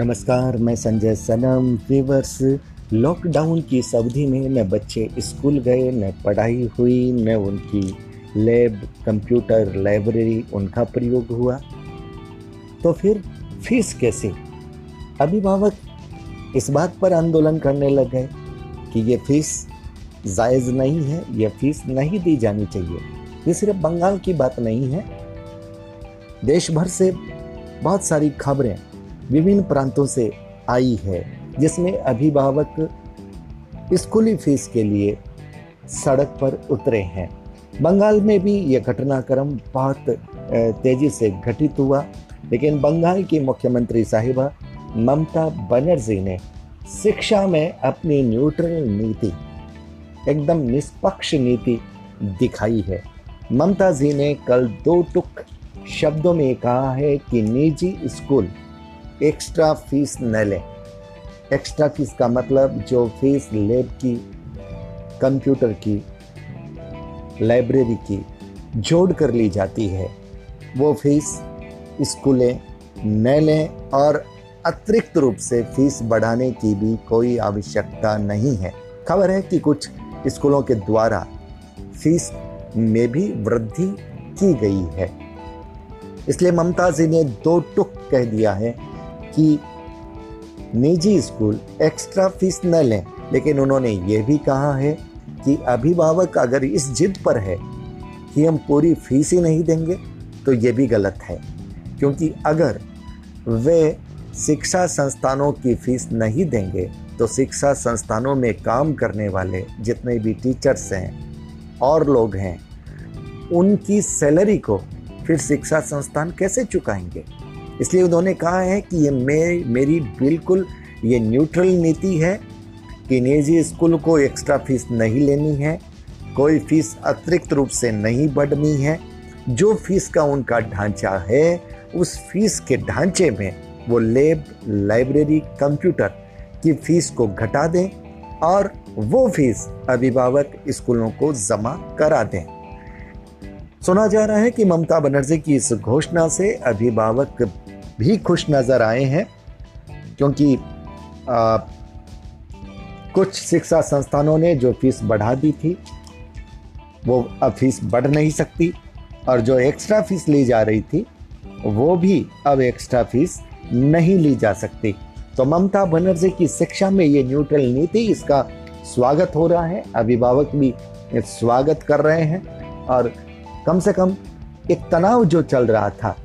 नमस्कार, मैं संजय सनम viewers lockdown की इस अवधि में न बच्चे स्कूल गए न पढ़ाई हुई न उनकी लैब कंप्यूटर लाइब्रेरी उनका प्रयोग हुआ। तो फिर फ़ीस कैसे? अभिभावक इस बात पर आंदोलन करने लग गए कि ये फ़ीस जायज़ नहीं है यह फ़ीस नहीं दी जानी चाहिए। ये सिर्फ़ बंगाल की बात नहीं है। देश भर से बहुत सारी खबरें विभिन्न प्रांतों से आई है, जिसमें अभिभावक स्कूली फ़ीस के लिए सड़क पर उतरे हैं। बंगाल में भी यह घटनाक्रम बहुत तेज़ी से घटित हुआ, लेकिन बंगाल की मुख्यमंत्री साहिबा ममता बनर्जी ने शिक्षा में अपनी न्यूट्रल नीति, एकदम निष्पक्ष नीति दिखाई है। ममता जी ने कल दो टुक शब्दों में कहा है कि निजी स्कूल एक्स्ट्रा फ़ीस न लें। एक्स्ट्रा फ़ीस का मतलब जो फ़ीस लैब की कंप्यूटर की लाइब्रेरी की जोड़ कर ली जाती है, वो फ़ीस स्कूलें न लें और अतिरिक्त रूप से फ़ीस बढ़ाने की भी कोई आवश्यकता नहीं है। खबर है कि कुछ स्कूलों के द्वारा फ़ीस में भी वृद्धि की गई है। इसलिए ममता जी ने दो टुक कह दिया है कि निजी स्कूल एक्स्ट्रा फ़ीस न लें। लेकिन उन्होंने ये भी कहा है कि अभिभावक अगर इस जिद पर है कि हम पूरी फ़ीस ही नहीं देंगे तो ये भी गलत है। क्योंकि अगर वे शिक्षा संस्थानों की फ़ीस नहीं देंगे तो शिक्षा संस्थानों में काम करने वाले जितने भी टीचर्स हैं, और लोग हैं, उनकी सैलरी को फिर शिक्षा संस्थान कैसे चुकाएँगे? इसलिए उन्होंने कहा है कि ये मे, मेरी बिल्कुल ये न्यूट्रल नीति है। कि निजी स्कूल को एक्स्ट्रा फ़ीस नहीं लेनी है। कोई फ़ीस अतिरिक्त रूप से नहीं बढ़नी है। जो फ़ीस का उनका ढांचा है, उस फ़ीस के ढांचे में वो लेब, लाइब्रेरी, कंप्यूटर की फ़ीस को घटा दें और वो फ़ीस अभिभावक स्कूलों को जमा करा दें। सुना जा रहा है कि ममता बनर्जी की इस घोषणा से अभिभावक भी खुश नज़र आए हैं, क्योंकि कुछ शिक्षा संस्थानों ने जो फ़ीस बढ़ा दी थी, वो अब फ़ीस बढ़ नहीं सकती, और जो एक्स्ट्रा फ़ीस ली जा रही थी, वो भी अब एक्स्ट्रा फ़ीस नहीं ली जा सकती। तो ममता बनर्जी की शिक्षा में ये न्यूट्रल नीति, इसका स्वागत हो रहा है, अभिभावक भी स्वागत कर रहे हैं, और कम से कम एक तनाव जो चल रहा था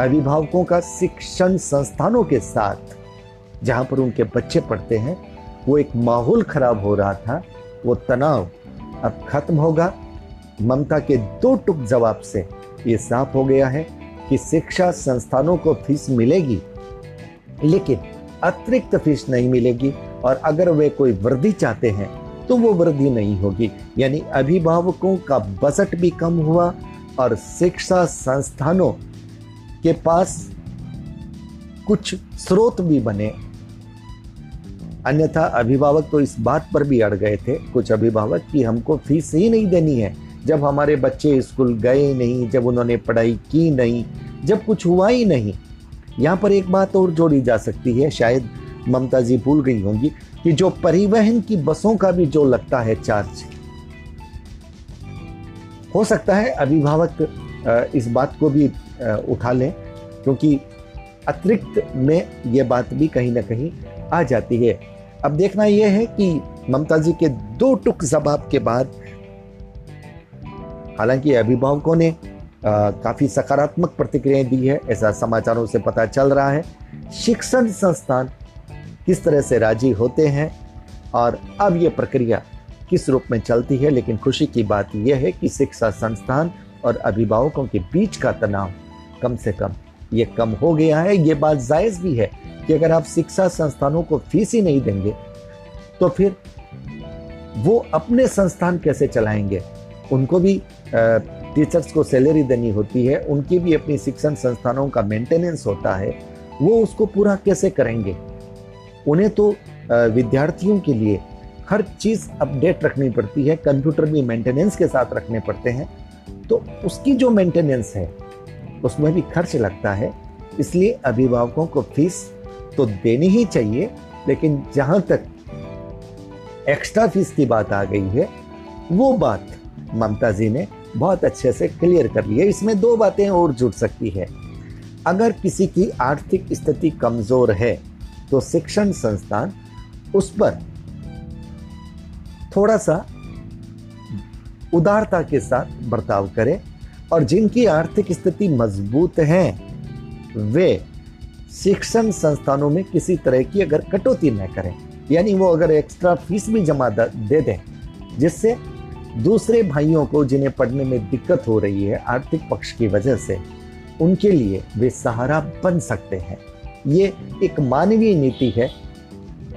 अभिभावकों का शिक्षण संस्थानों के साथ, जहाँ पर उनके बच्चे पढ़ते हैं, वो एक माहौल खराब हो रहा था, वो तनाव अब खत्म होगा। ममता के दो टुक जवाब से ये साफ़ हो गया है कि शिक्षा संस्थानों को फ़ीस मिलेगी, लेकिन अतिरिक्त फ़ीस नहीं मिलेगी और अगर वे कोई वृद्धि चाहते हैं तो वो वृद्धि नहीं होगी। यानी अभिभावकों का बजट भी कम हुआ और शिक्षा संस्थानों के पास कुछ स्रोत भी बने। अन्यथा अभिभावक तो इस बात पर भी अड़ गए थे, कुछ अभिभावक, कि हमको फ़ीस ही नहीं देनी है। जब हमारे बच्चे स्कूल गए नहीं, जब उन्होंने पढ़ाई की नहीं, जब कुछ हुआ ही नहीं, यहाँ पर एक बात और जोड़ी जा सकती है, शायद ममता जी भूल गई होंगी, कि जो परिवहन की बसों का भी जो लगता है चार्ज। हो सकता है अभिभावक इस बात को भी उठा लें, क्योंकि अतिरिक्त में ये बात भी कहीं ना कहीं आ जाती है। अब देखना यह है कि ममता जी के दो टुक जवाब के बाद, हालाँकि अभिभावकों ने काफ़ी सकारात्मक प्रतिक्रियाएँ दी है, ऐसा समाचारों से पता चल रहा है। शिक्षण संस्थान किस तरह से राज़ी होते हैं और अब यह प्रक्रिया किस रूप में चलती है, लेकिन खुशी की बात यह है कि शिक्षा संस्थान और अभिभावकों के बीच का तनाव कम से कम। ये कम हो गया है, ये बात जायज़ भी है कि अगर आप शिक्षा संस्थानों को फ़ीस ही नहीं देंगे तो फिर वो अपने संस्थान कैसे चलाएँगे? उनको भी टीचर्स को सैलरी देनी होती है, उनकी भी अपनी शिक्षण संस्थानों का मेंटेनेंस होता है, वो उसको पूरा कैसे करेंगे? उन्हें तो विद्यार्थियों के लिए हर चीज़ अपडेट रखनी पड़ती है, कंप्यूटर भी मेंटेनेंस के साथ रखने पड़ते हैं तो उसकी जो मेंटेनेंस है उसमें भी खर्च लगता है। इसलिए अभिभावकों को फ़ीस तो देनी ही चाहिए, लेकिन जहाँ तक एक्स्ट्रा फ़ीस की बात आ गई है, वो बात ममता जी ने बहुत अच्छे से क्लियर कर ली है। इसमें दो बातें और जुड़ सकती है। अगर किसी की आर्थिक स्थिति कमज़ोर है तो शिक्षण संस्थान उस पर थोड़ा सा उदारता के साथ बर्ताव करे। और जिनकी आर्थिक स्थिति मज़बूत है, वे शिक्षण संस्थानों में किसी तरह की अगर कटौती न करें, यानी वो अगर एक्स्ट्रा फ़ीस भी जमा दे दें, जिससे दूसरे भाइयों को जिन्हें पढ़ने में दिक्कत हो रही है आर्थिक पक्ष की वजह से, उनके लिए वे सहारा बन सकते हैं। ये एक मानवीय नीति है,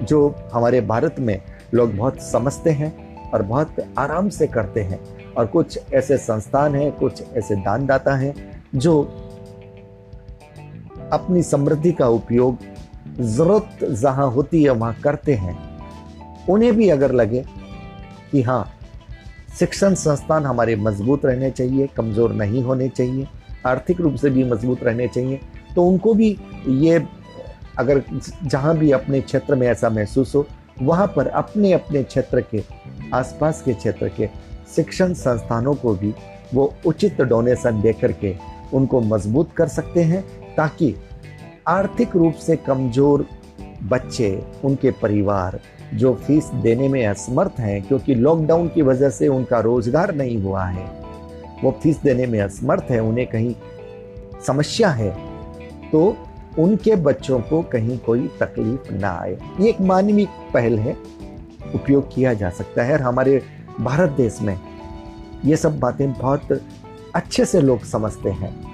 जो हमारे भारत में लोग बहुत समझते हैं और बहुत आराम से करते हैं। और कुछ ऐसे संस्थान हैं, कुछ ऐसे दानदाता हैं, जो अपनी समृद्धि का उपयोग ज़रूरत जहाँ होती है वहाँ करते हैं। उन्हें भी अगर लगे कि हाँ शिक्षण संस्थान हमारे मज़बूत रहने चाहिए, कमज़ोर नहीं होने चाहिए, आर्थिक रूप से भी मज़बूत रहने चाहिए तो उनको भी ये अगर जहाँ भी अपने क्षेत्र में ऐसा महसूस हो, वहाँ पर अपने अपने क्षेत्र के, आसपास के क्षेत्र के शिक्षण संस्थानों को भी वो उचित डोनेशन दे करके उनको मज़बूत कर सकते हैं ताकि आर्थिक रूप से कमज़ोर बच्चे, उनके परिवार जो फ़ीस देने में असमर्थ हैं क्योंकि लॉकडाउन की वजह से उनका रोज़गार नहीं हुआ है, वो फ़ीस देने में असमर्थ है, उन्हें कहीं समस्या है तो उनके बच्चों को कहीं कोई तकलीफ़ ना आए। ये एक मानवीय पहल है, उपयोग किया जा सकता है और हमारे भारत देश में ये सब बातें बहुत अच्छे से लोग समझते हैं।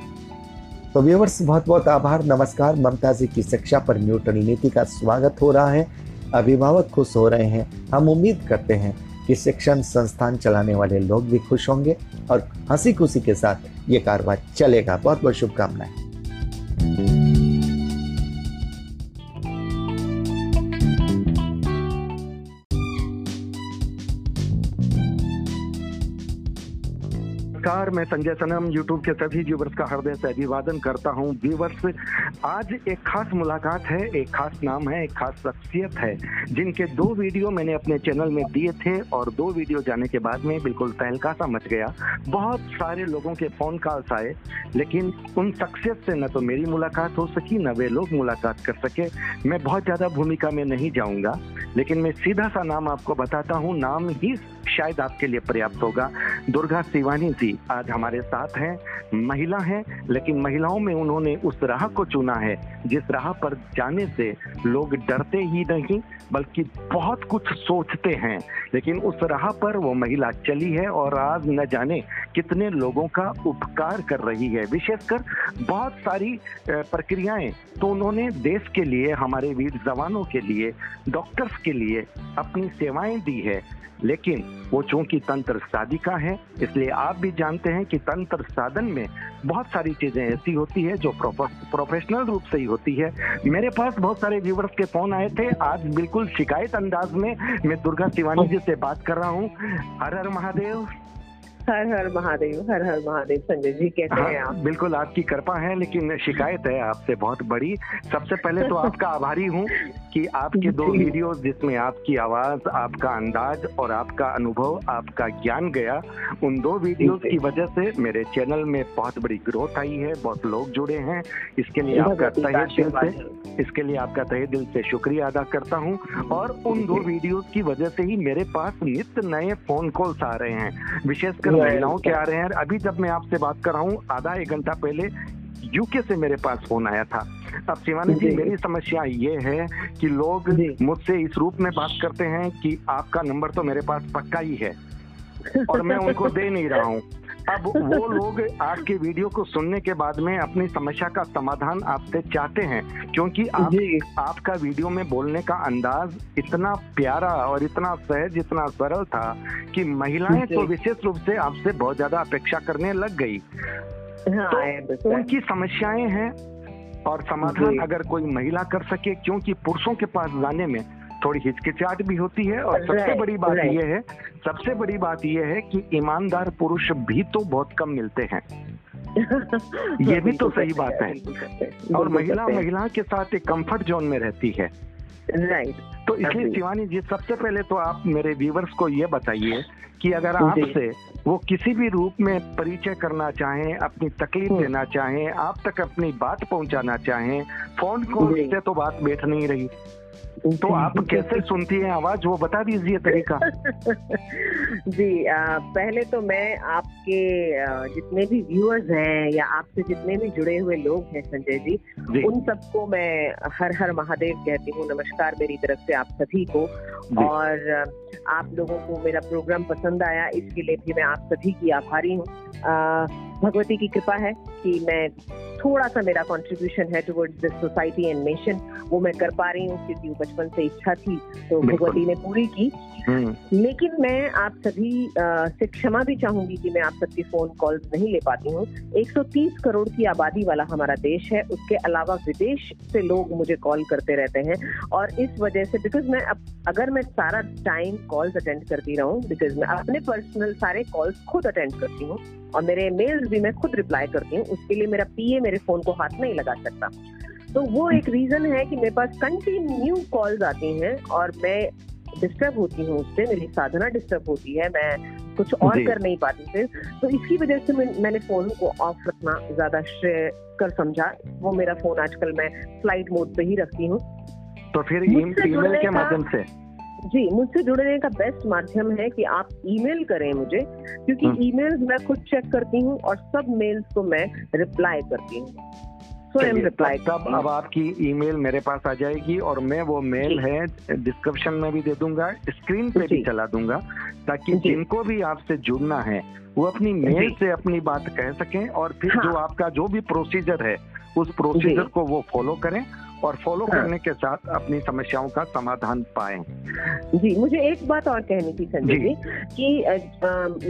तो व्यूवर्स बहुत बहुत आभार, नमस्कार। ममता जी की शिक्षा पर न्यूटन नीति का स्वागत हो रहा है। अभिभावक खुश हो रहे हैं। हम उम्मीद करते हैं कि शिक्षण संस्थान चलाने वाले लोग भी खुश होंगे और हँसी खुशी के साथ ये कारोबार चलेगा। बहुत बहुत शुभकामनाएँ। मैं संजय सनम यूट्यूब के सभी व्यूवर्स का हृदय से अभिवादन करता हूँ। व्यूवर्स आज एक खास मुलाकात है, एक खास नाम है, एक खास शख्सियत है, जिनके दो वीडियो मैंने अपने चैनल में दिए थे और दो वीडियो जाने के बाद में बिल्कुल तहलका सा मच गया। बहुत सारे लोगों के फ़ोन कॉल्स आए, लेकिन उन शख्सियत से न तो मेरी मुलाकात हो सकी, न वे लोग मुलाकात कर सके। मैं बहुत ज़्यादा भूमिका में नहीं जाऊँगा, लेकिन मैं सीधा सा नाम आपको बताता हूँ। नाम ही शायद आपके लिए पर्याप्त होगा। दुर्गा शिवानी जी आज हमारे साथ हैं। महिला हैं, लेकिन महिलाओं में उन्होंने उस राह को चुना है, जिस राह पर जाने से लोग डरते ही नहीं, बल्कि बहुत कुछ सोचते हैं। लेकिन उस राह पर वो महिला चली है और आज न जाने कितने लोगों का उपकार कर रही है। विशेषकर बहुत सारी प्रक्रियाएँ तो उन्होंने देश के लिए, हमारे वीर जवानों के लिए, डॉक्टर्स के लिए अपनी सेवाएँ दी है। लेकिन वो चूँकि तंत्र साधिका है इसलिए आप भी जानते हैं कि तंत्र साधन में बहुत सारी चीज़ें ऐसी होती है जो प्रोफेशनल रूप से ही होती है। मेरे पास बहुत सारे व्यूवर्स के फ़ोन आए थे। आज बिल्कुल शिकायत अंदाज में मैं दुर्गा तिवानी जी से बात कर रहा हूँ। हर हर महादेव। हर हर महादेव हर हर महादेव संजय जी कैसे हाँ, हैं आप? बिल्कुल आपकी कृपा है लेकिन शिकायत है आपसे बहुत बड़ी। सबसे पहले तो आपका आभारी हूँ कि आपके दो वीडियो जिसमें आपकी आवाज़ आपका अंदाज और आपका अनुभव आपका ज्ञान गया उन दो वीडियो की वजह से मेरे चैनल में बहुत बड़ी ग्रोथ आई है बहुत लोग जुड़े हैं। इसके लिए आपका तहे दिल से इसके लिए आपका तहे दिल से शुक्रिया अदा करता हूँ। और उन दो वीडियो की वजह से ही मेरे पास नित्य नए फ़ोन कॉल्स आ रहे हैं विशेषकर महिलाओं के आ रहे हैं। अभी जब मैं आपसे बात कर रहा हूँ आधा एक घंटा पहले यूके से मेरे पास फ़ोन आया था। अब शिवानी जी मेरी समस्या ये है कि लोग मुझसे इस रूप में बात करते हैं कि आपका नंबर तो मेरे पास पक्का ही है और मैं उनको दे नहीं रहा हूँ। अब वो लोग आपके वीडियो को सुनने के बाद में अपनी समस्या का समाधान आपसे चाहते हैं क्योंकि आप आपका वीडियो में बोलने का अंदाज इतना प्यारा और इतना सहज इतना सरल था कि महिलाएँ तो विशेष रूप से आपसे बहुत ज़्यादा अपेक्षा करने लग गई। हाँ, तो उनकी समस्याएँ हैं और समाधान अगर कोई महिला कर सके क्योंकि पुरुषों के पास जाने में थोड़ी हिचकिचाहट भी होती है और सबसे बड़ी बात यह है सबसे बड़ी बात यह है कि ईमानदार पुरुष भी तो बहुत कम मिलते हैं। ये भी तो सही बात है। और महिला महिला के साथ एक कंफर्ट जोन में रहती है। राइट तो इसलिए शिवानी जी सबसे पहले तो आप मेरे व्यूवर्स को ये बताइए कि अगर आपसे वो किसी भी रूप में परिचय करना चाहें अपनी तकलीफ़ हम्म। देना चाहें आप तक अपनी बात पहुंचाना चाहें फ़ोन कॉल से तो बात बैठ नहीं रही। तो आप कैसे सुनती हैं आवाज़? वो बता दीजिए तरीका। जी आ, पहले तो मैं आपके जितने भी व्यूअर्स हैं या आपसे जितने भी जुड़े हुए लोग हैं संजय जी जी। उन सबको मैं हर हर महादेव कहती हूँ नमस्कार मेरी तरफ़ से आप सभी को। और आप लोगों को मेरा प्रोग्राम पसंद आया इसके लिए भी मैं आप सभी की आभारी हूँ। भगवती की कृपा है कि मैं थोड़ा सा मेरा कंट्रीब्यूशन है towards this society and nation वो मैं कर पा रही हूँ क्योंकि वो बचपन से इच्छा थी तो भगवती ने पूरी की। हम्म, लेकिन मैं आप सभी से क्षमा भी चाहूँगी कि मैं आप सबकी फ़ोन कॉल्स नहीं ले पाती हूँ। 130 करोड़ की आबादी वाला हमारा देश है उसके अलावा विदेश से लोग मुझे कॉल करते रहते हैं और इस वजह से बिकॉज़ मैं अब अगर मैं सारा टाइम कॉल्स अटेंड करती रहूँ बिकॉज़ मैं अपने पर्सनल सारे कॉल्स खुद अटेंड करती हूँ और मेरे मेल्स भी मैं खुद रिप्लाई करती हूँ उसके लिए मेरा पीए मेरे फ़ोन को हाथ नहीं लगा सकता। तो वो एक रीजन है कि मेरे पास कंटिन्यू कॉल्स आती हैं और मैं डिस्टर्ब होती हूँ उससे मेरी साधना डिस्टर्ब होती है मैं कुछ और कर नहीं पाती फिर। तो इसकी वजह से मैं, मैंने फ़ोन को ऑफ़ रखना ज़्यादा श्रेय कर समझा। वो मेरा फ़ोन आजकल मैं फ़्लाइट मोड पे ही रखती हूँ। तो फिर ईमेल के माध्यम से? जी मुझसे जुड़ने का बेस्ट माध्यम है कि आप ईमेल करें मुझे क्योंकि हम्म। ईमेल्स मैं खुद चेक करती हूँ और सब मेल्स को मैं रिप्लाई करती हूँ। स्वयं रिप्लाई तब अब आपकी ईमेल मेरे पास आ जाएगी और मैं वो मेल है डिस्क्रिप्शन में भी दे दूँगा स्क्रीन पे भी चला दूँगा ताकि जिनको भी आपसे जुड़ना है वो अपनी मेल से अपनी बात कह सकें और फिर हाँ। जो आपका जो भी प्रोसीजर है उस प्रोसीजर को वो फॉलो करें और फॉलो हाँ। करने के साथ अपनी समस्याओं का समाधान पाए। जी मुझे एक बात और कहनी थी संजय जी। जी कि अ,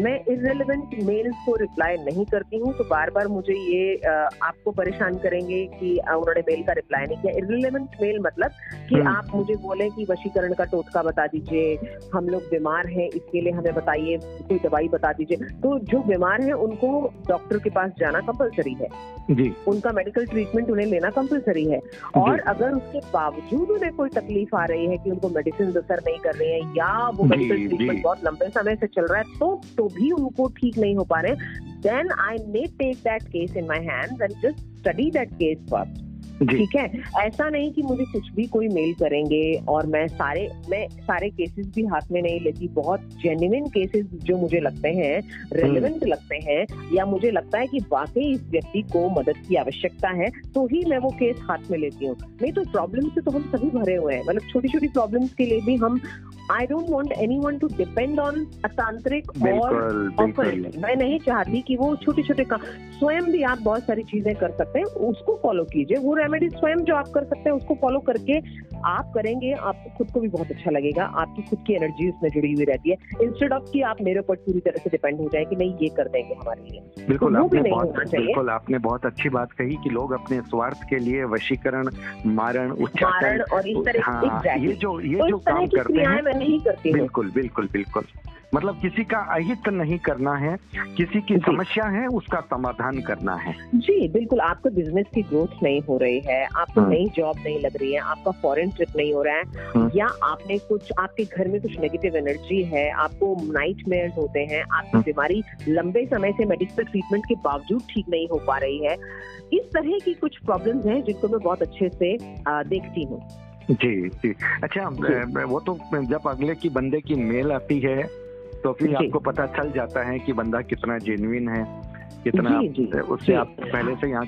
मैं इरेलीवेंट मेल्स को रिप्लाई नहीं करती हूँ तो बार बार मुझे ये अ, आपको परेशान करेंगे कि उन्होंने मेल का रिप्लाई नहीं किया। इरेलीवेंट मेल मतलब कि हम्म। आप मुझे बोले कि वशीकरण का टोटका बता दीजिए हम लोग बीमार हैं इसके लिए हमें बताइए कोई दवाई बता दीजिए। तो जो बीमार है उनको डॉक्टर के पास जाना कंपलसरी है। जी। उनका मेडिकल ट्रीटमेंट उन्हें लेना कंपलसरी है। और अगर उसके बावजूद उन्हें कोई तकलीफ़ आ रही है कि उनको मेडिसिन असर नहीं कर रही है या वो मेडिकल ट्रीटमेंट बहुत लंबे समय से चल रहा है तो तो भी उनको ठीक नहीं हो पा रहे then I may take that case in my hand and just study that case first ठीक है? ऐसा नहीं कि मुझे कुछ भी कोई मेल करेंगे और मैं सारे मैं सारे केसेस भी हाथ में नहीं लेती बहुत जेन्युइन केसेस जो मुझे लगते हैं रेलिवेंट लगते हैं या मुझे लगता है कि वाकई इस व्यक्ति को मदद की आवश्यकता है तो ही मैं वो केस हाथ में लेती हूँ। नहीं तो प्रॉब्लम से तो हम सभी भरे हुए हैं। मतलब छोटी छोटी प्रॉब्लम्स के लिए भी हम I don't want anyone to depend on अतांत्रिक और ऑफ़र मैं नहीं चाहती कि वो छोटे छोटे काम स्वयं भी आप बहुत सारी चीज़ें कर सकते हैं उसको फॉलो कीजिए। वो रेमेडी स्वयं जो आप कर सकते हैं उसको फॉलो करके आप करेंगे आपको खुद को भी बहुत अच्छा लगेगा आपकी खुद की एनर्जी उसमें जुड़ी हुई रहती है। इंस्टेड ऑफ़ कि आप मेरे ऊपर पूरी तरह से डिपेंड हो जाए कि नहीं ये कर देंगे हमारे लिए। बिल्कुल तो आपने बहुत बिल्कुल आपने बहुत अच्छी बात कही कि लोग अपने स्वार्थ के लिए वशीकरण मारण उच्चारण और इस तरह हाँ ये जो ये तो जो काम करते हैं मैं नहीं करती बिल्कुल बिल्कुल बिल्कुल। मतलब किसी का अहित नहीं करना है किसी की समस्या है उसका समाधान करना है। जी बिल्कुल आपको बिज़नेस की ग्रोथ नहीं हो रही है आपको हाँ। नई जॉब नहीं लग रही है आपका फॉरेन ट्रिप नहीं हो रहा है हाँ। या आपने कुछ आपके घर में कुछ नेगेटिव एनर्जी है आपको नाइट होते हैं आपकी हाँ। बीमारी लंबे समय से मेडिकल ट्रीटमेंट के बावजूद ठीक नहीं हो पा रही है इस तरह की कुछ प्रॉब्लम्स हैं जिनको मैं बहुत अच्छे से देखती हूँ जी जी अच्छा जी। वो तो जब अगले की बंदे की मेल आती है तो फिर। आपको पता चल जाता है कि बंदा कितना जेन्युइन है कितना जी, जी, उससे। आप पहले से यहाँ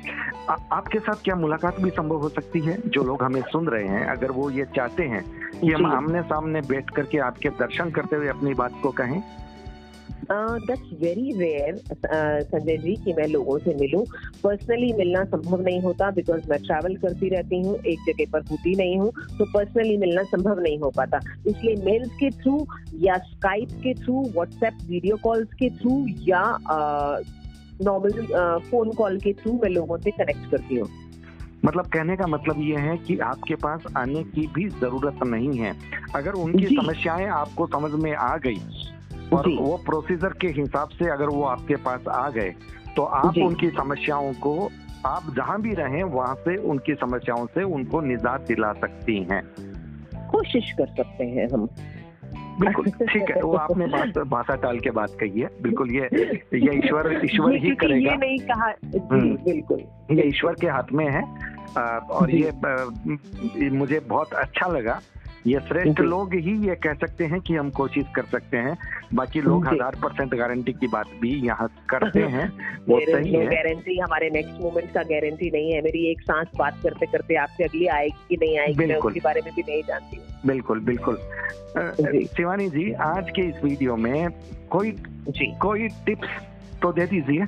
आ- आपके साथ क्या मुलाकात भी संभव हो सकती है? जो लोग हमें सुन रहे हैं अगर वो ये चाहते हैं कि हम आमने सामने बैठ करके आपके दर्शन करते हुए अपनी बात को कहें। That's very rare Sanjay ji कि मैं लोगों से मिलूं। पर्सनली मिलना संभव नहीं होता बिकॉज़ मैं ट्रैवल करती रहती हूँ एक जगह पर होती नहीं हूँ तो पर्सनली मिलना संभव नहीं हो पाता। इसलिए मेल्स के थ्रू या स्काइप के थ्रू व्हाट्सएप वीडियो कॉल्स के थ्रू या नॉर्मल फ़ोन कॉल के थ्रू मैं लोगों से कनेक्ट करती हूँ। मतलब कहने का मतलब ये है कि आपके पास आने की भी ज़रूरत नहीं है। अगर उनकी समस्याएँ आपको समझ में आ गई और वो प्रोसीजर के हिसाब से अगर वो आपके पास आ गए तो आप उनकी समस्याओं को आप जहाँ भी रहें वहाँ से उनकी समस्याओं से उनको निजात दिला सकती हैं। कोशिश कर सकते हैं हम। बिल्कुल ठीक है वो आपने बात भाषा टाल के बात कही है बिल्कुल ये ये ईश्वर ईश्वर ही क्योंकि करेगा। ये नहीं कहा हम्म। बिल्कुल। ये ईश्वर के हाथ में है। और ये मुझे बहुत अच्छा लगा। ये श्रेष्ठ लोग ही ये कह सकते हैं कि हम कोशिश कर सकते हैं। बाकी लोग हज़ार परसेंट गारंटी की बात भी यहाँ करते हैं। वो सही है। गारंटी हमारे नेक्स्ट मोमेंट का गारंटी नहीं है। मेरी एक सांस बात करते करते आपसे अगली आएगी कि नहीं आएगी मैं। उसके बारे में भी नहीं जानती बिल्कुल बिल्कुल। शिवानी जी आज के इस वीडियो में कोई जी। कोई टिप्स तो दे दीजिए।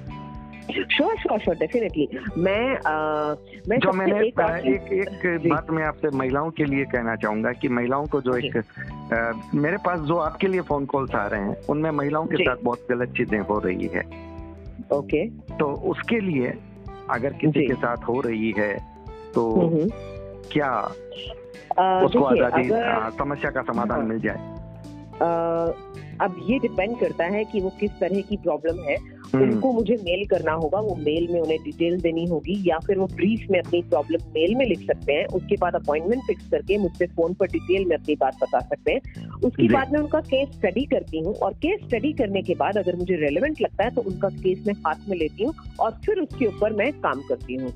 श्योर श्योर श्योर डेफिनेटली मैं अ, मैं जो मैंने एक एक एक बात मैं आपसे महिलाओं के लिए कहना चाहूँगा कि महिलाओं को जो एक अ, मेरे पास जो आपके लिए फ़ोन कॉल्स आ रहे हैं उनमें महिलाओं के साथ बहुत गलत चीज़ें हो रही है। ओके। तो उसके लिए अगर किसी के साथ हो रही है तो हम्म, क्या उसको आज़ादी समस्या का समाधान हाँ। मिल जाए? अब ये डिपेंड करता है कि वो किस तरह की प्रॉब्लम है। हम्म, उनको मुझे मेल करना होगा वो मेल में उन्हें डिटेल देनी होगी या फिर वो ब्रीफ में अपनी प्रॉब्लम मेल में लिख सकते हैं। उसके बाद अपॉइंटमेंट फिक्स करके मुझसे फ़ोन पर डिटेल में अपनी बात बता सकते हैं। उसके बाद मैं उनका केस स्टडी करती हूँ और केस स्टडी करने के बाद अगर मुझे रेलिवेंट लगता है तो उनका केस मैं हाथ में लेती हूँ और फिर उसके ऊपर मैं काम करती हूँ।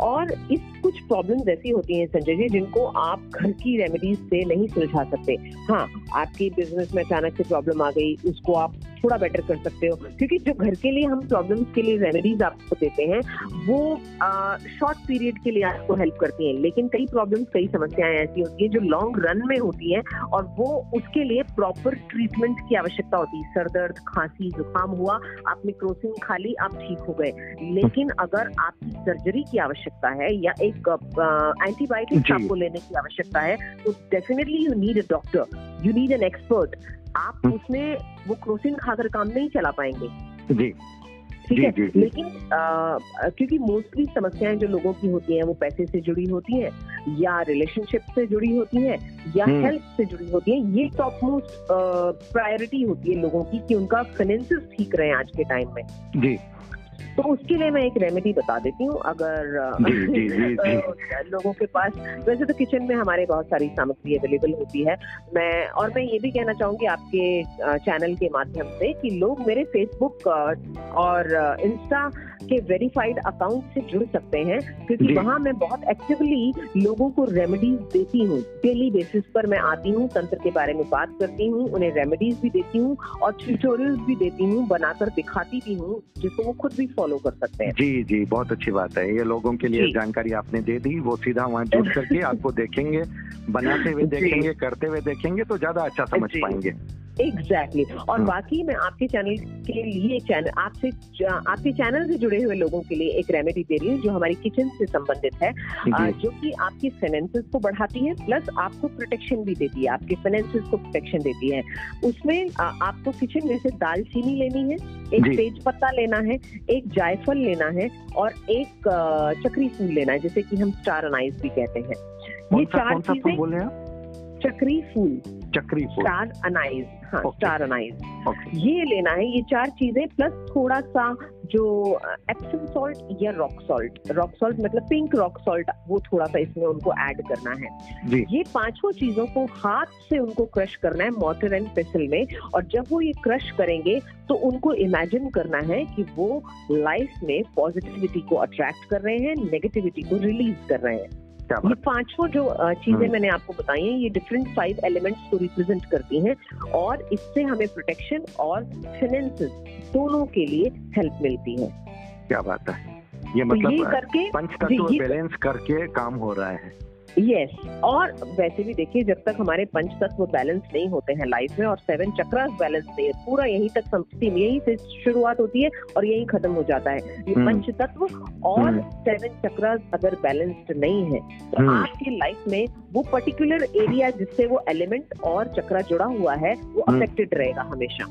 और इस कुछ प्रॉब्लम ऐसी होती हैं संजय जी जिनको आप घर की रेमेडीज से नहीं सुलझा सकते। हाँ आपकी बिज़नेस में अचानक से प्रॉब्लम आ गई उसको आप थोड़ा बेटर कर सकते हो। क्योंकि जो घर के लिए हम प्रॉब्लम्स के लिए रेमेडीज आपको देते हैं वो शॉर्ट पीरियड के लिए आपको हेल्प करती हैं। लेकिन कई प्रॉब्लम्स कई समस्याएँ ऐसी होती हैं जो लॉन्ग रन में होती हैं और वो उसके लिए प्रॉपर ट्रीटमेंट की आवश्यकता होती है। सर दर्द खांसी जुकाम हुआ आपने क्रोसिन खा ली आप ठीक हो गए। लेकिन अगर आपकी सर्जरी की आवश्यकता है या एक एंटीबायोटिक्स। आपको लेने की आवश्यकता है तो definitely you need a doctor you need an expert आप हम्म। उसमें वो क्रोसिन खाकर काम नहीं चला पाएँगे जी ठीक है। लेकिन आ, क्योंकि मोस्टली समस्याएँ जो लोगों की होती हैं वो पैसे से जुड़ी होती हैं या रिलेशनशिप से जुड़ी होती हैं या हम्म। हेल्थ से जुड़ी होती हैं ये टॉप मोस्ट प्रायोरिटी होती है लोगों की कि उनका फाइनेंसिस ठीक रहे आज के टाइम में जी तो उसके लिए मैं एक रेमेडी बता देती हूँ अगर जी जी जी जी। लोगों के पास वैसे तो किचन में हमारे बहुत सारी सामग्री अवेलेबल होती है। मैं और मैं ये भी कहना चाहूँगी आपके चैनल के माध्यम से कि लोग मेरे फेसबुक और इंस्टा के वेरीफाइड अकाउंट से जुड़ सकते हैं क्योंकि। वहाँ मैं बहुत एक्टिवली लोगों को रेमेडीज देती हूँ। डेली बेसिस पर मैं आती हूँ तंत्र के बारे में बात करती हूँ उन्हें रेमेडीज भी देती हूँ और ट्यूटोरियल्स भी देती हूँ बनाकर दिखाती भी हूँ जिसको वो खुद भी फॉलो कर सकते हैं। जी जी बहुत अच्छी बात है। ये लोगों के लिए जानकारी आपने दे दी वो सीधा वहाँ जुड़ करके आपको देखेंगे बनाते हुए देखेंगे करते हुए देखेंगे तो ज़्यादा अच्छा समझ पाएँगे। Exactly exactly. और हम्म। बाकी मैं आपके चैनल के लिए चैनल आपसे आपके चैनल से जुड़े हुए लोगों के लिए एक रेमेडी दे रही हूँ जो हमारी किचन से संबंधित है जो। कि आपकी फाइनेंसेस को बढ़ाती है प्लस आपको प्रोटेक्शन भी देती है आपके फाइनेंसेस को प्रोटेक्शन देती है। उसमें आपको किचन में से दालचीनी लेनी है एक तेज पत्ता लेना है एक जायफल लेना है और एक चक्री फूल लेना है जैसे कि हम स्टार अनाइज भी कहते हैं। ये चार चीज़ें चक्री फूल। चक्री फूल। स्टार अनाइज हाँ Okay. Star anise. ओके। ये लेना है ये चार चीज़ें प्लस थोड़ा सा जो एप्सम सॉल्ट या रॉक सॉल्ट रॉक सॉल्ट मतलब पिंक रॉक सॉल्ट वो थोड़ा सा इसमें उनको ऐड करना है। जी। ये पाँचों चीज़ों को हाथ से उनको क्रश करना है मोटर एंड पेसल में और जब वो ये क्रश करेंगे तो उनको इमेजिन करना है कि वो लाइफ में पॉजिटिविटी को अट्रैक्ट कर रहे हैं नेगेटिविटी को रिलीज़ कर रहे हैं। ये पाँचों जो चीज़ें हम्म। मैंने आपको बताई हैं ये डिफरेंट फाइव एलिमेंट्स को रिप्रेजेंट करती हैं और इससे हमें प्रोटेक्शन और फाइनेंसेस दोनों के लिए हेल्प मिलती है। क्या बात है? ये तो ये मतलब करके पंच तत्व ये- बैलेंस करके काम हो रहा है। यस और वैसे भी देखिए जब तक हमारे पंच तत्व बैलेंस नहीं होते हैं लाइफ में और सेवन चक्रास बैलेंस नहीं है पूरा यहीं तक समथिंग यहीं से शुरुआत होती है और यहीं खत्म हो जाता है ये हम्म। पंच तत्व और हम्म। सेवन चक्रास अगर बैलेंस्ड नहीं है तो हम्म। आपकी लाइफ में वो पर्टिकुलर एरिया जिससे वो एलिमेंट और चक्रा जुड़ा हुआ है वो हम्म। अफेक्टेड रहेगा हमेशा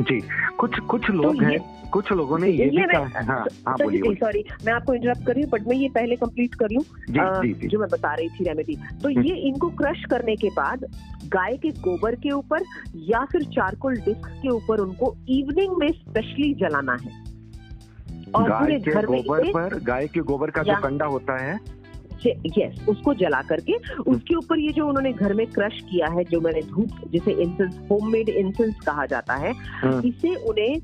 जी कुछ कुछ लोग ये- हैं कुछ लोगों ने ये ये भी कहा हाँ। हाँ बोलिए सॉरी मैं आपको इंटरप्ट कर रही हूँ बट मैं ये पहले कंप्लीट कर लूँ जी मैं बता रही थी रेमेडी तो हम्म। ये इनको क्रश करने के बाद गाय के गोबर के ऊपर या फिर चारकोल डिस्क के ऊपर उनको इवनिंग में स्पेशली जलाना है। और पूरे के घर में गोबर पर गाय के गोबर का जो कंडा होता है यस उसको जला करके उसके ऊपर ये जो उन्होंने घर में क्रश किया है जो मैंने धूप जिसे इंसेंस होममेड इंसेंस कहा जाता है हम्म, इसे उन्हें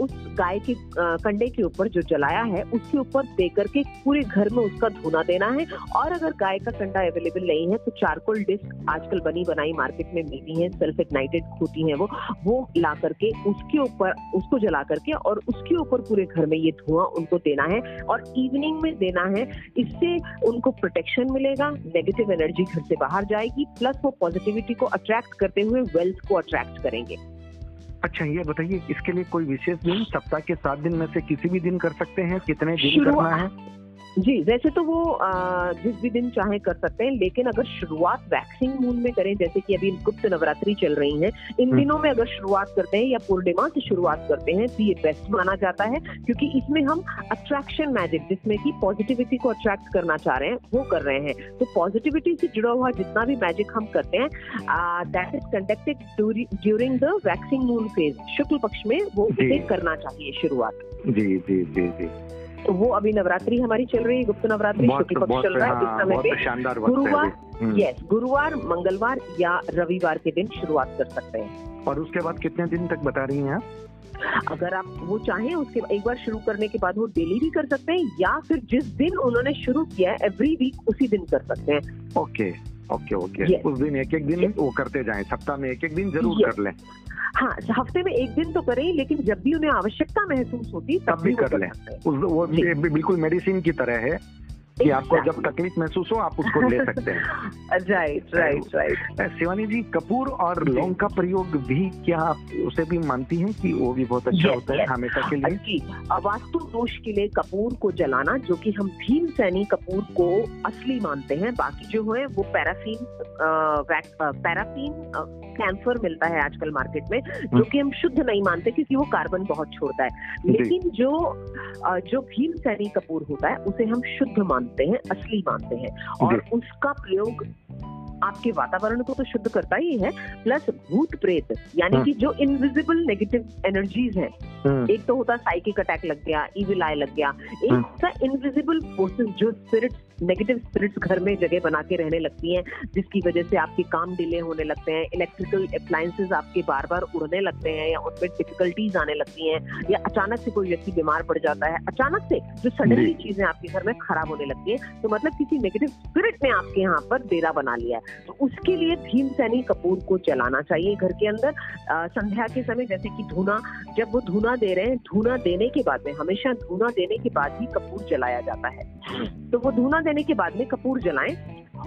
उस गाय के कंडे के ऊपर जो जलाया है, उसके ऊपर दे करके पूरे घर में उसका धुना देना है। और अगर गाय का कंडा अवेलेबल नहीं है तो चारकोल डिस्क आजकल बनी बनाई मार्केट में मिलती है सेल्फ इग्नाइटेड होती है वो। वो ला करके उसके ऊपर, उसको जला करके और उसके ऊपर पूरे घर में ये धुआँ उनको देना है। और इवनिंग में देना है, इससे उनको प्रोटेक्शन मिलेगा नेगेटिव एनर्जी घर से बाहर जाएगी प्लस वो पॉजिटिविटी को अट्रैक्ट करते हुए वेल्थ को अट्रैक्ट करेंगे। अच्छा ये बताइए इसके लिए कोई विशेष दिन सप्ताह के सात दिन में से किसी भी दिन कर सकते हैं? कितने दिन करना है? जी वैसे तो वो आ, जिस भी दिन चाहे कर सकते हैं लेकिन अगर शुरुआत वैक्सिंग मून में करें जैसे कि अभी गुप्त नवरात्रि चल रही है इन हम्म। दिनों में अगर शुरुआत करते हैं या पूर्णिमा से शुरुआत करते हैं तो ये बेस्ट माना जाता है क्योंकि इसमें हम अट्रैक्शन मैजिक जिसमें कि पॉजिटिविटी को अट्रैक्ट करना चाह रहे हैं वो कर रहे हैं तो पॉजिटिविटी से जुड़ा हुआ जितना भी मैजिक हम करते हैं that is conducted during the waxing moon phase शुक्ल पक्ष में वो। इसे करना चाहिए शुरुआत जी जी जी जी तो वो अभी नवरात्रि हमारी चल रही है गुप्त नवरात्रि शुक्ल पक्ष चल रहा है हाँ, इस समय पे शानदार गुरुवार हम्म, यस गुरुवार मंगलवार या रविवार के दिन शुरुआत कर सकते हैं। और उसके बाद कितने दिन तक बता रही हैं आप? अगर आप वो चाहें उसके एक बार शुरू करने के बाद वो डेली भी कर सकते हैं या फिर जिस दिन उन्होंने शुरू किया है एवरी वीक उसी दिन कर सकते हैं। Okay okay okay. उस दिन एक एक दिन वो करते जाएँ सप्ताह में एक एक दिन ज़रूर Yes. कर लें। हाँ हफ़्ते में एक दिन तो करें लेकिन जब भी उन्हें आवश्यकता महसूस होती तब भी कर लें। उस वो बिल्कुल मेडिसिन की तरह है कि आपको जब तकलीफ़ महसूस हो आप उसको ले सकते हैं। Right right right Shivani ji Kapoor और लौंग का प्रयोग भी क्या आप उसे भी मानती हैं कि वो भी बहुत अच्छा होता है हमेशा के लिए? वास्तु दोष के लिए कपूर को जलाना जो कि हम भीम सैनी कपूर को असली मानते हैं बाकी जो है वो पैराफीन पैराफीन कैंसर मिलता है आजकल मार्केट में जो कि हम शुद्ध नहीं मानते क्योंकि वो कार्बन बहुत छोड़ता है। लेकिन जो जो भीम सैनी कपूर होता है उसे हम शुद्ध मानते हैं असली मानते हैं। और उसका प्रयोग आपके वातावरण को तो शुद्ध करता ही है प्लस भूत प्रेत यानी हाँ। कि जो इनविजिबल नेगेटिव एनर्जीज हैं। हम्म, एक तो होता साइकिक अटैक लग गया इविल आई लग गया। एक हम्म। होता इनविजिबल फोर्सेस जो स्पिरिट्स नेगेटिव स्पिरिट्स घर में जगह बना के रहने लगती हैं जिसकी वजह से आपके काम डिले होने लगते हैं इलेक्ट्रिकल अप्लायंसेस आपके बार बार उड़ने लगते हैं या उनमें डिफिकल्टीज आने लगती हैं या अचानक से कोई व्यक्ति बीमार पड़ जाता है अचानक से जो सडनली चीज़ें आपके घर में खराब होने लगती है तो मतलब किसी नेगेटिव स्पिरिट ने आपके यहाँ पर डेरा बना लिया है। तो उसके लिए भीम सैनी कपूर को चलाना चाहिए घर के अंदर। संध्या के समय जैसे कि धूना जब वो धूना दे रहे हैं धूना देने के बाद में हमेशा धूना देने के बाद ही कपूर जलाया जाता है। तो वो धूना देने के बाद में कपूर जलाएँ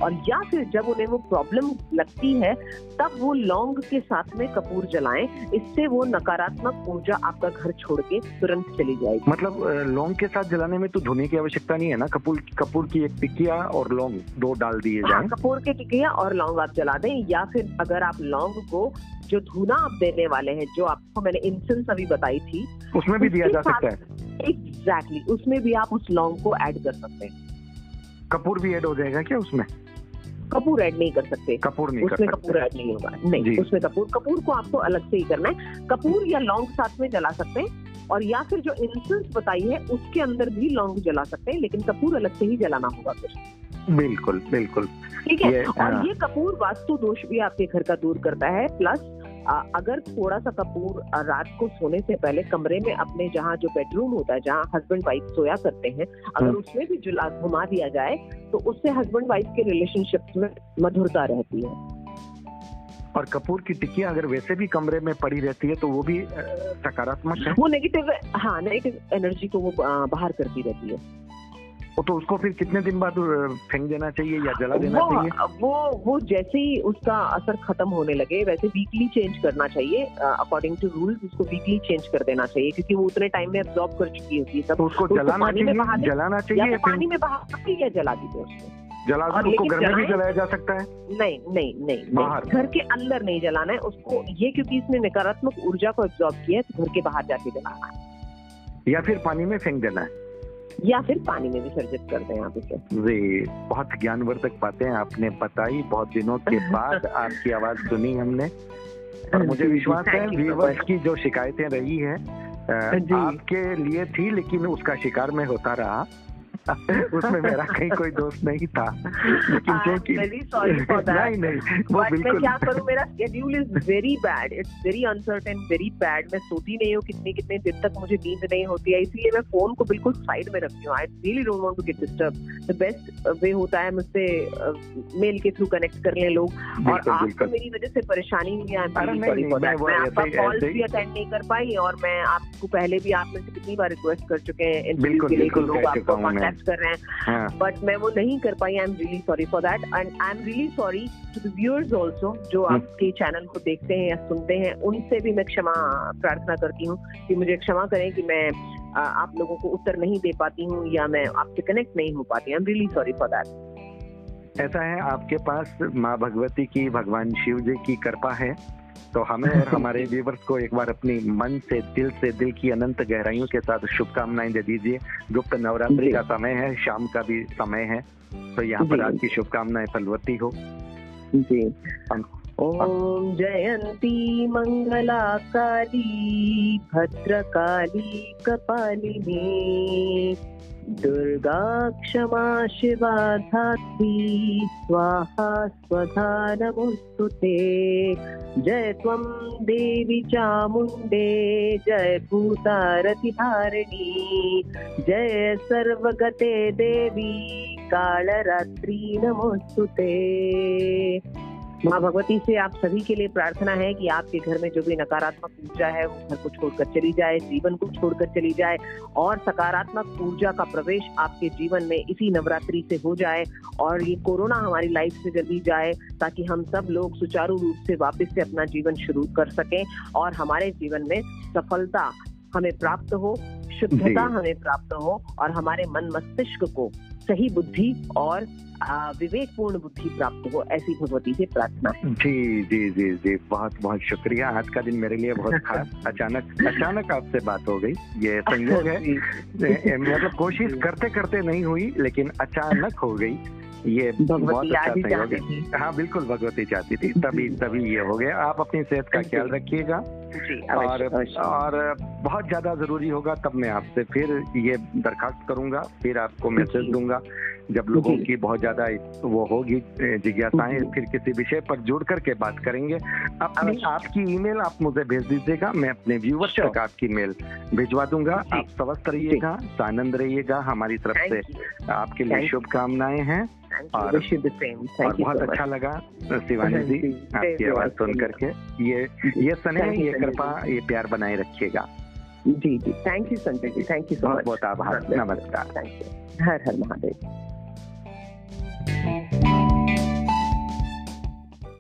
और या फिर जब उन्हें वो प्रॉब्लम लगती है तब वो लौंग के साथ में कपूर जलाएँ। इससे वो नकारात्मक ऊर्जा आपका घर छोड़ के तुरंत चली जाएगी। मतलब लौंग के साथ जलाने में तो धुने की आवश्यकता नहीं है ना? कपूर कपूर की एक टिकिया और लौंग दो डाल दिए हाँ कपूर के टिकिया और लौंग आप जला दें। या फिर अगर आप लौंग को जो धुना आप देने वाले हैं जो आपको मैंने इंसेंस अभी बताई थी उसमें भी दिया जा सकता है। एग्जैक्टली उसमें भी आप उस लौंग को ऐड कर सकते हैं। कपूर भी ऐड हो जाएगा क्या उसमें? कपूर ऐड नहीं कर सकते। कपूर नहीं उसमें कपूर ऐड नहीं होगा। नहीं उसमें कपूर कपूर को आपको अलग से ही करना है। कपूर या लौंग साथ में जला सकते हैं और या फिर जो इंसेंस बताई है उसके अंदर भी लौंग जला सकते हैं लेकिन कपूर अलग से ही जलाना होगा फिर। बिल्कुल बिल्कुल। ठीक है? और हाँ। ये कपूर वास्तु दोष भी आपके घर का दूर करता है प्लस अगर थोड़ा सा कपूर रात को सोने से पहले कमरे में अपने जहाँ जो बेडरूम होता है जहाँ हस्बैंड वाइफ सोया करते हैं अगर हम्म। उसमें भी जुला घुमा दिया जाए तो उससे हस्बैंड वाइफ के रिलेशनशिप में मधुरता रहती है। और कपूर की टिकिया अगर वैसे भी कमरे में पड़ी रहती है तो वो भी सकारात्मक है? वो नेगेटिव हाँ नेगेटिव एनर्जी को वो बाहर करती रहती है। तो उसको फिर कितने दिन बाद फेंक देना चाहिए या जला देना चाहिए? वो वो वो जैसे ही उसका असर खत्म होने लगे वैसे वीकली चेंज करना चाहिए अकॉर्डिंग टू रूल्स उसको वीकली चेंज कर देना चाहिए क्योंकि वो उतने टाइम में एब्जॉर्ब कर चुकी होती है सब। तो उसको उसको जलाना पानी में जलाना चाहिए तो पानी में बहा या जला दीजिए उसको। जला उसको घर में भी जलाया जा सकता है? नहीं नहीं नहीं, बाहर। घर के अंदर नहीं जलाना है उसको ये क्योंकि इसने नकारात्मक ऊर्जा को एब्जॉर्ब किया है तो घर के बाहर जाके जलाना है। या फिर पानी में फेंक देना है? या फिर पानी में विसर्जित कर दें आप इसे। जी बहुत ज्ञानवर्धक बातें आपने बताई बहुत दिनों के बाद आपकी आवाज़ सुनी हमने। और मुझे विश्वास है व्यूवर्स की जो शिकायतें रही है आपके लिए थी लेकिन उसका शिकार मैं होता रहा। उसमें मेरा कहीं कोई दोस्त नहीं था। लेकिन क्योंकि फॉर दैट नहीं नहीं वो बट मैं बिल्कुल क्या करूँ? मेरा schedule is very bad it's very uncertain very bad मैं सोती नहीं हूँ कितने कितने दिन तक मुझे नींद नहीं होती है। इसलिए मैं फ़ोन को बिल्कुल साइड में रखती हूँ। I really don't want to get disturb the best way होता है मुझसे मेल के थ्रू कनेक्ट कर लें लोग। और आपको मेरी वजह से परेशानी नहीं, मैं आपका कॉल भी अटेंड नहीं कर पाई और मैं आपको पहले भी आप में से कितनी बार रिक्वेस्ट कर चुके हैं। बिल्कुल, के बिल्कुल लोग आपको चुका हूँ कर रहे हैं। हाँ। बट मैं वो नहीं कर पाई I am really sorry for that and I am really sorry to viewers also जो हम्म। आपके चैनल को देखते हैं या सुनते हैं उनसे भी मैं क्षमा प्रार्थना करती हूँ कि मुझे क्षमा करें कि मैं आप लोगों को उत्तर नहीं दे पाती हूँ या मैं आपसे कनेक्ट नहीं हो पाती। I am really sorry for that ऐसा है आपके पास माँ भगवती की भगवान शिव जी की कृपा है। तो हमें और हमारे व्यूवर्स को एक बार अपनी मन से दिल से दिल की अनंत गहराइयों के साथ शुभकामनाएँ दे दीजिए। गुप्त नवरात्रि का समय है शाम का भी समय है। तो यहाँ पर जी। आपकी शुभकामनाएँ फलवती हो। जी। हम- ॐ जयन्ती काली भद्रकाली कपालिनी। दुर्गा क्षमा शिवा धात्री स्वाहा स्वधा नमोऽस्तु ते जय त्वं देवी चामुण्डे, जय भूतारतिहारिणी जय सर्वगते देवी कालरात्रि नमोऽस्तु ते माँ भगवती से आप सभी के लिए प्रार्थना है कि आपके घर में जो भी नकारात्मक ऊर्जा है वो घर को छोड़कर चली जाए जीवन को छोड़कर चली जाए और सकारात्मक ऊर्जा का प्रवेश आपके जीवन में इसी नवरात्रि से हो जाए और ये कोरोना हमारी लाइफ से जल्दी जाए ताकि हम सब लोग सुचारू रूप से वापस से अपना जीवन शुरू कर सकें और हमारे जीवन में सफलता हमें प्राप्त हो शुद्धता हमें प्राप्त हो और हमारे मन मस्तिष्क को सही बुद्धि और विवेकपूर्ण बुद्धि प्राप्त हो ऐसी भगवती से प्रार्थना। जी जी जी जी बहुत बहुत शुक्रिया। आज का दिन मेरे लिए बहुत खास अचानक अचानक आपसे बात हो गई। ये संयोग है। मतलब कोशिश करते करते नहीं हुई लेकिन अचानक हो गई। ये बहुत अच्छा आज ही। बिल्कुल भगवती चाहती थी। तभी तभी ये हो गया। आप अपनी सेहत का ख्याल रखिएगा। और और बहुत ज़्यादा ज़रूरी होगा तब मैं आपसे फिर ये दरखास्त करूँगा। फिर आपको मैसेज दूँगा जब लोगों की बहुत ज़्यादा वो होगी जिज्ञासाएँ फिर किसी विषय पर जुड़ करके बात करेंगे। अपनी आपकी ईमेल आप मुझे भेज दीजिएगा मैं अपने व्यूवर्स तक आपकी मेल भिजवा दूँगा। आप स्वस्थ रहिएगा आनंद रहिएगा हमारी तरफ़ से आपके लिए शुभकामनाएँ हैं। और, बहुत अच्छा लगा शिवानी जी आपकी आवाज़ सुन करके। ये ये सने ये कृपा ये प्यार बनाए रखिएगा। जी जी thank you Sanjay ji thank you so much बहुत आभार। नमस्कार। हर हर महादेव।